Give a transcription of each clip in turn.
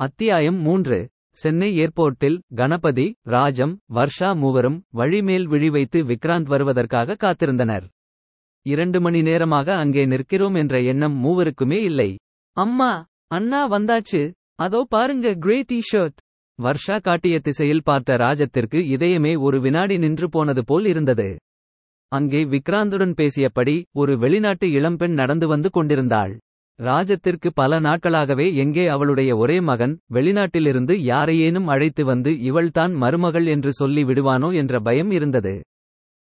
அத்தியாயம் மூன்று. சென்னை ஏர்போர்ட்டில் கணபதி ராஜம் வர்ஷா மூவரும் வழிமேல் விழி வைத்து விக்ராந்த் வருவதற்காக காத்திருந்தனர். இரண்டு மணி நேரமாக அங்கே நிற்கிறோம் என்ற எண்ணம் மூவருக்குமே இல்லை. அம்மா அண்ணா வந்தாச்சு. அதோ பாருங்க கிரே டி ஷர்ட் வர்ஷா காட்டிய திசையில் பார்த்த ராஜத்திற்கு இதயமே ஒரு வினாடி நின்று போனது போல் இருந்தது. அங்கே விக்ராந்துடன் பேசியபடி ஒரு வெளிநாட்டு இளம்பெண் நடந்து வந்து கொண்டிருந்தாள். ராஜத்திற்கு பல நாட்களாகவே எங்கே அவளுடைய ஒரே மகன் வெளிநாட்டிலிருந்து யாரையேனும் அழைத்து வந்து இவள்தான் மருமகள் என்று சொல்லி விடுவானோ என்ற பயம் இருந்தது.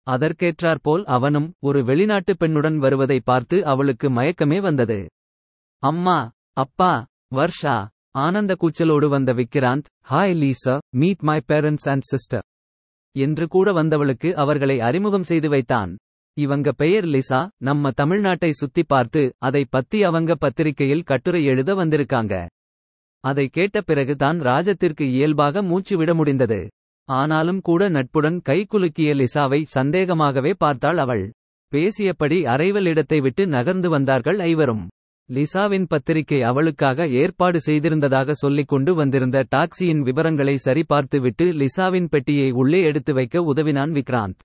அதற்கேற்றாற்போல் அவனும் ஒரு வெளிநாட்டு பெண்ணுடன் வருவதை பார்த்து அவளுக்கு மயக்கமே வந்தது. அம்மா அப்பா வர்ஷா ஆனந்த கூச்சலோடு வந்த Vikrant hi Lisa meet my parents and sister என்று கூட வந்தவளுக்கு அவர்களை அறிமுகம் செய்து வைத்தான். இவங்க பெயர் லிசா. நம்ம தமிழ்நாட்டை சுத்தி பார்த்து அதை பத்தி அவங்க பத்திரிகையில் கட்டுரை எழுத வந்திருக்காங்க. அதை கேட்ட பிறகு தான் ராஜத்திற்கு இயல்பாக மூச்சு விட முடிந்தது. ஆனாலும் கூட நட்புடன் கைகுலுக்கிய லிசாவை சந்தேகமாகவே பார்த்தாள் அவள். பேசியபடி அறைவல் இடத்தை விட்டு நகர்ந்து வந்தார்கள் ஐவரும். லிசாவின் பத்திரிகை அவளுக்காக ஏற்பாடு செய்திருந்ததாக சொல்லிக் கொண்டு வந்திருந்த டாக்ஸியின் விவரங்களை சரிபார்த்துவிட்டு லிசாவின் பெட்டியை உள்ளே எடுத்து வைக்க உதவினான் Vikrant.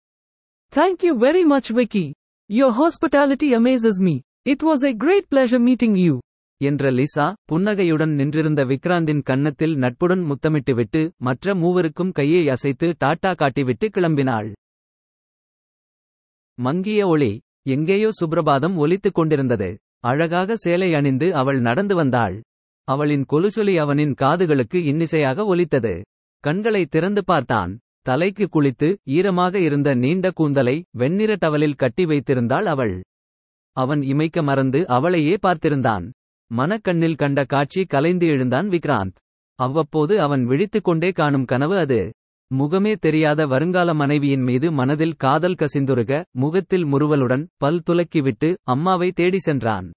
Thank you very much, Vicky. Your hospitality amazes me. It was a great pleasure meeting you. என்ற லிசா புன்னகையுடன் நின்றிருந்த விக்ராந்தின் கன்னத்தில் நட்புடன் முத்தமிட்டுவிட்டு மற்ற மூவருக்கும் கையை அசைத்து டாட்டா காட்டிவிட்டு கிளம்பினாள் மங்கிய ஒளி எங்கேயோ சுப்ரபாதம் ஒலித்துக் கொண்டிருந்தது அழகாக சேலை அணிந்து அவள் நடந்து வந்தாள் அவளின் கொலுசொலி அவனின் காதுகளுக்கு இன்னிசையாக ஒலித்தது கண்களை திறந்து பார்த்தான் தலைக்கு குளித்து ஈரமாக இருந்த நீண்ட கூந்தலை வெண்ணிற டவலில் கட்டி வைத்திருந்தாள் அவள். அவன் இமைக்க மறந்து அவளையே பார்த்திருந்தான். மனக்கண்ணில் கண்ட காட்சி கலைந்து எழுந்தான் விக்ராந்த். அவ்வப்போது அவன் விழித்துக் கொண்டே காணும் கனவு அது. முகமே தெரியாத வருங்கால மனைவியின் மீது மனதில் காதல் கசிந்துருக முகத்தில் முறுவலுடன் பல் துலக்கிவிட்டு அம்மாவை தேடி சென்றான்.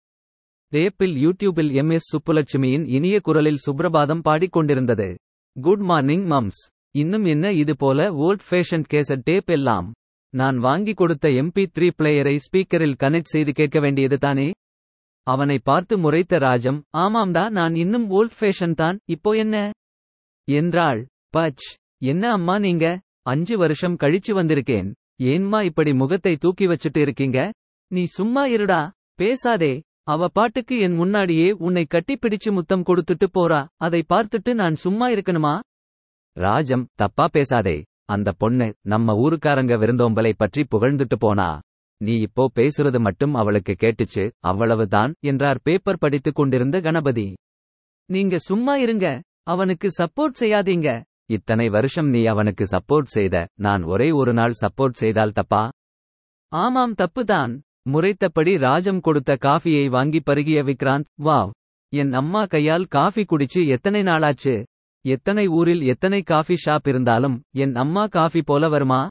ரேப்பில் யூடியூபில் எம் எஸ் சுப்புலட்சுமியின் இனிய குரலில் சுப்ரபாதம் பாடிக்கொண்டிருந்தது. Good morning mums. இன்னும் என்ன இது போல ஓல்ட் ஃபேஷன் கேசட் டேப் எல்லாம்? நான் வாங்கி கொடுத்த எம்பி த்ரீ பிளேயரை ஸ்பீக்கரில் கனெக்ட் செய்து கேட்க வேண்டியது தானே? அவனை பார்த்து முறைத்த ராஜம் ஆமாம்டா நான் இன்னும் ஓல்ட் ஃபேஷன் தான் இப்போ என்ன? என்றாள். பச் என்ன அம்மா நீங்க? அஞ்சு வருஷம் கழிச்சு வந்திருக்கேன். ஏன்மா இப்படி முகத்தை தூக்கி வச்சுட்டு இருக்கீங்க? நீ சும்மா இருடா பேசாதே. அவ பாட்டுக்கு என் முன்னாடியே உன்னை கட்டிப்பிடிச்சு முத்தம் கொடுத்துட்டு போறா. அதை பார்த்துட்டு நான் சும்மா இருக்கணுமா? ராஜம் தப்பா பேசாதே. அந்த பொண்ணு நம்ம ஊருக்காரங்க விருந்தோம்பலை பற்றி புகழ்ந்துட்டு போனா. நீ இப்போ பேசுறது மட்டும் அவளுக்கு கேட்டுச்சு அவ்வளவுதான் என்றார் பேப்பர் படித்துக் கொண்டிருந்த கணபதி. நீங்க சும்மா இருங்க அவனுக்கு சப்போர்ட் செய்யாதீங்க. இத்தனை வருஷம் நீ அவனுக்கு சப்போர்ட் செய்த நான் ஒரே ஒரு நாள் சப்போர்ட் செய்தால் தப்பா? ஆமாம் தப்புதான். முறைத்தபடி ராஜம் கொடுத்த காஃபியை வாங்கி பருகிய விக்ராந்த் வாவ் என் அம்மா கையால் காஃபி குடிச்சு எத்தனை நாளாச்சு? எத்தனை ஊரில் எத்தனை காஃபி ஷாப் இருந்தாலும் என் அம்மா காஃபி போல வருமா?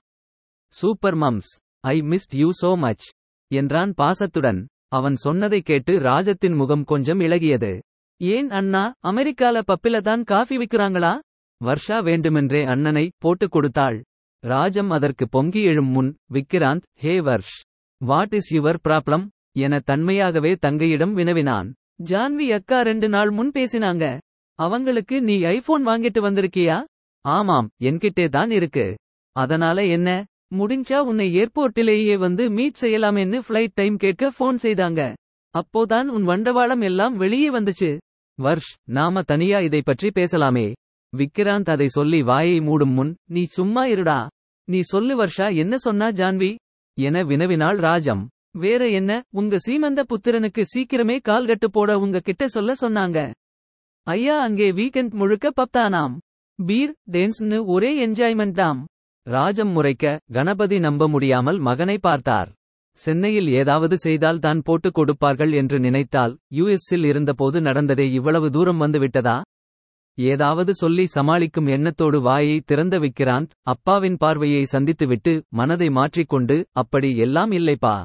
Super mums I missed you so much என்றான் பாசத்துடன். அவன் சொன்னதை கேட்டு ராஜத்தின் முகம் கொஞ்சம் இளகியது. ஏன் அண்ணா அமெரிக்கால பப்பில தான் காஃபி விக்கிறாங்களா வர்ஷா வேண்டுமென்றே அண்ணனை போட்டுக் கொடுத்தாள். ராஜம் அதற்கு பொங்கி எழும் முன் Vikrant hey Varsh what is your problem? என தன்மையாகவே தங்கையிடம் வினவினான். ஜான்வி அக்கா ரெண்டு நாள் முன் பேசினாங்க. அவங்களுக்கு நீ ஐபோன் வாங்கிட்டு வந்திருக்கியா? ஆமாம் என்கிட்டே தான் இருக்கு. அதனால என்ன? முடிஞ்சா உன்னை ஏர்போர்ட்டிலேயே வந்து மீட் செய்யலாமேன்னு ஃபிளைட் டைம் கேட்க ஃபோன் செய்தாங்க. அப்போதான் உன் வண்டவாளம் எல்லாம் வெளியே வந்துச்சு. வர்ஷ் நாம தனியா இதை பற்றி பேசலாமே. விக்ராந்த் அதை சொல்லி வாயை மூடும் முன் நீ சும்மா இருடா. நீ சொல்லு வர்ஷா என்ன சொன்னா ஜான்வி? என வினவினாள் ராஜம். வேற என்ன? உங்க சீமந்த புத்திரனுக்கு சீக்கிரமே கால்கட்டு போட உங்க கிட்ட சொல்ல சொன்னாங்க. ஐயா அங்கே வீக்கெண்ட் முழுக்க பப்தானாம். பீர் டேன்ஸ்னு ஒரே என்ஜாய்மெண்ட் தாம். ராஜம் முறைக்க கணபதி நம்ப முடியாமல் மகனை பார்த்தார். சென்னையில் ஏதாவது செய்தால் தான் போட்டுக் கொடுப்பார்கள் என்று நினைத்தால் யுஎஸ்ஸில் இருந்தபோது நடந்ததே இவ்வளவு தூரம் வந்துவிட்டதா? ஏதாவது சொல்லி சமாளிக்கும் எண்ணத்தோடு வாயை திறந்த விக்ராந்த் அப்பாவின் பார்வையை சந்தித்துவிட்டு மனதை மாற்றிக்கொண்டு அப்படி எல்லாம் இல்லைப்பா.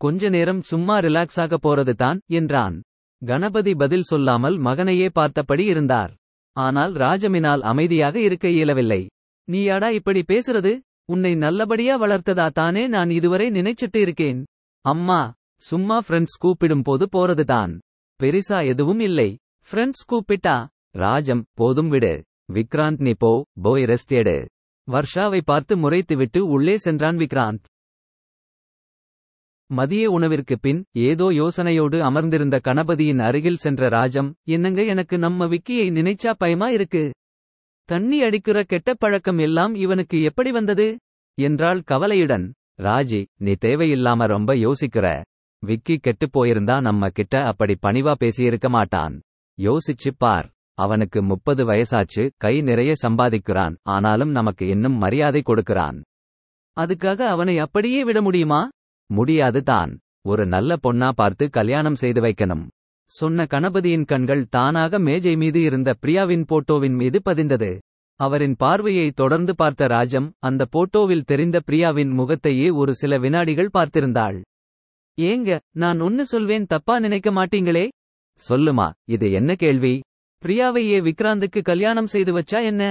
கொஞ்ச நேரம் சும்மா ரிலாக்ஸாக போறது தான் என்றான். கணபதி பதில் சொல்லாமல் மகனையே பார்த்தபடி இருந்தார். ஆனால் ராஜமினால் அமைதியாக இருக்க இயலவில்லை. நீயாடா இப்படி பேசுறது? உன்னை நல்லபடியா வளர்த்ததா தானே நான் இதுவரை நினைச்சிட்டு இருக்கேன். அம்மா சும்மா ஃப்ரெண்ட்ஸ் கூப்பிடும் போது போறதுதான். பெரிசா எதுவும் இல்லை. ஃப்ரெண்ட்ஸ் கூப்பிட்டா? ராஜம் போதும் விடு. விக்ராந்த் நீ போ. போய் ரெஸ்ட் எடு. வர்ஷாவை பார்த்து முறைத்துவிட்டு உள்ளே சென்றான் விக்ராந்த். மதிய உணவிற்கு பின் ஏதோ யோசனையோடு அமர்ந்திருந்த கணபதியின் அருகில் சென்ற ராஜம் என்னங்க எனக்கு நம்ம விக்கியை நினைச்சா பயமா இருக்கு? தண்ணி அடிக்கிற கெட்ட பழக்கம் எல்லாம் இவனுக்கு எப்படி வந்தது? என்றாள் கவலையுடன். ராஜி நீ தேவையில்லாம ரொம்ப யோசிக்கிற. விக்கி கெட்டுப் போயிருந்தா நம்ம கிட்ட அப்படி பணிவா பேசியிருக்க மாட்டான். யோசிச்சுப் பார். அவனுக்கு முப்பது வயசாச்சு கை நிறைய சம்பாதிக்கிறான் ஆனாலும் நமக்கு இன்னும் மரியாதை கொடுக்கிறான். அதுக்காக அவனை அப்படியே விட முடியுமா? முடியாது தான் ஒரு நல்ல பொண்ணா பார்த்து கல்யாணம் செய்து வைக்கணும். சொன்ன கணபதியின் கண்கள் தானாக மேஜை மீது இருந்த பிரியாவின் போட்டோவின் மீது பதிந்தது. அவரின் பார்வையை தொடர்ந்து பார்த்த ராஜம் அந்த போட்டோவில் தெரிந்த பிரியாவின் முகத்தையே ஒரு சில வினாடிகள் பார்த்திருந்தாள். ஏங்க நான் ஒன்னு சொல்வேன் தப்பா நினைக்க மாட்டீங்களே? சொல்லுமா இது என்ன கேள்வி? பிரியாவையே விக்ராந்துக்கு கல்யாணம் செய்து வச்சா என்ன?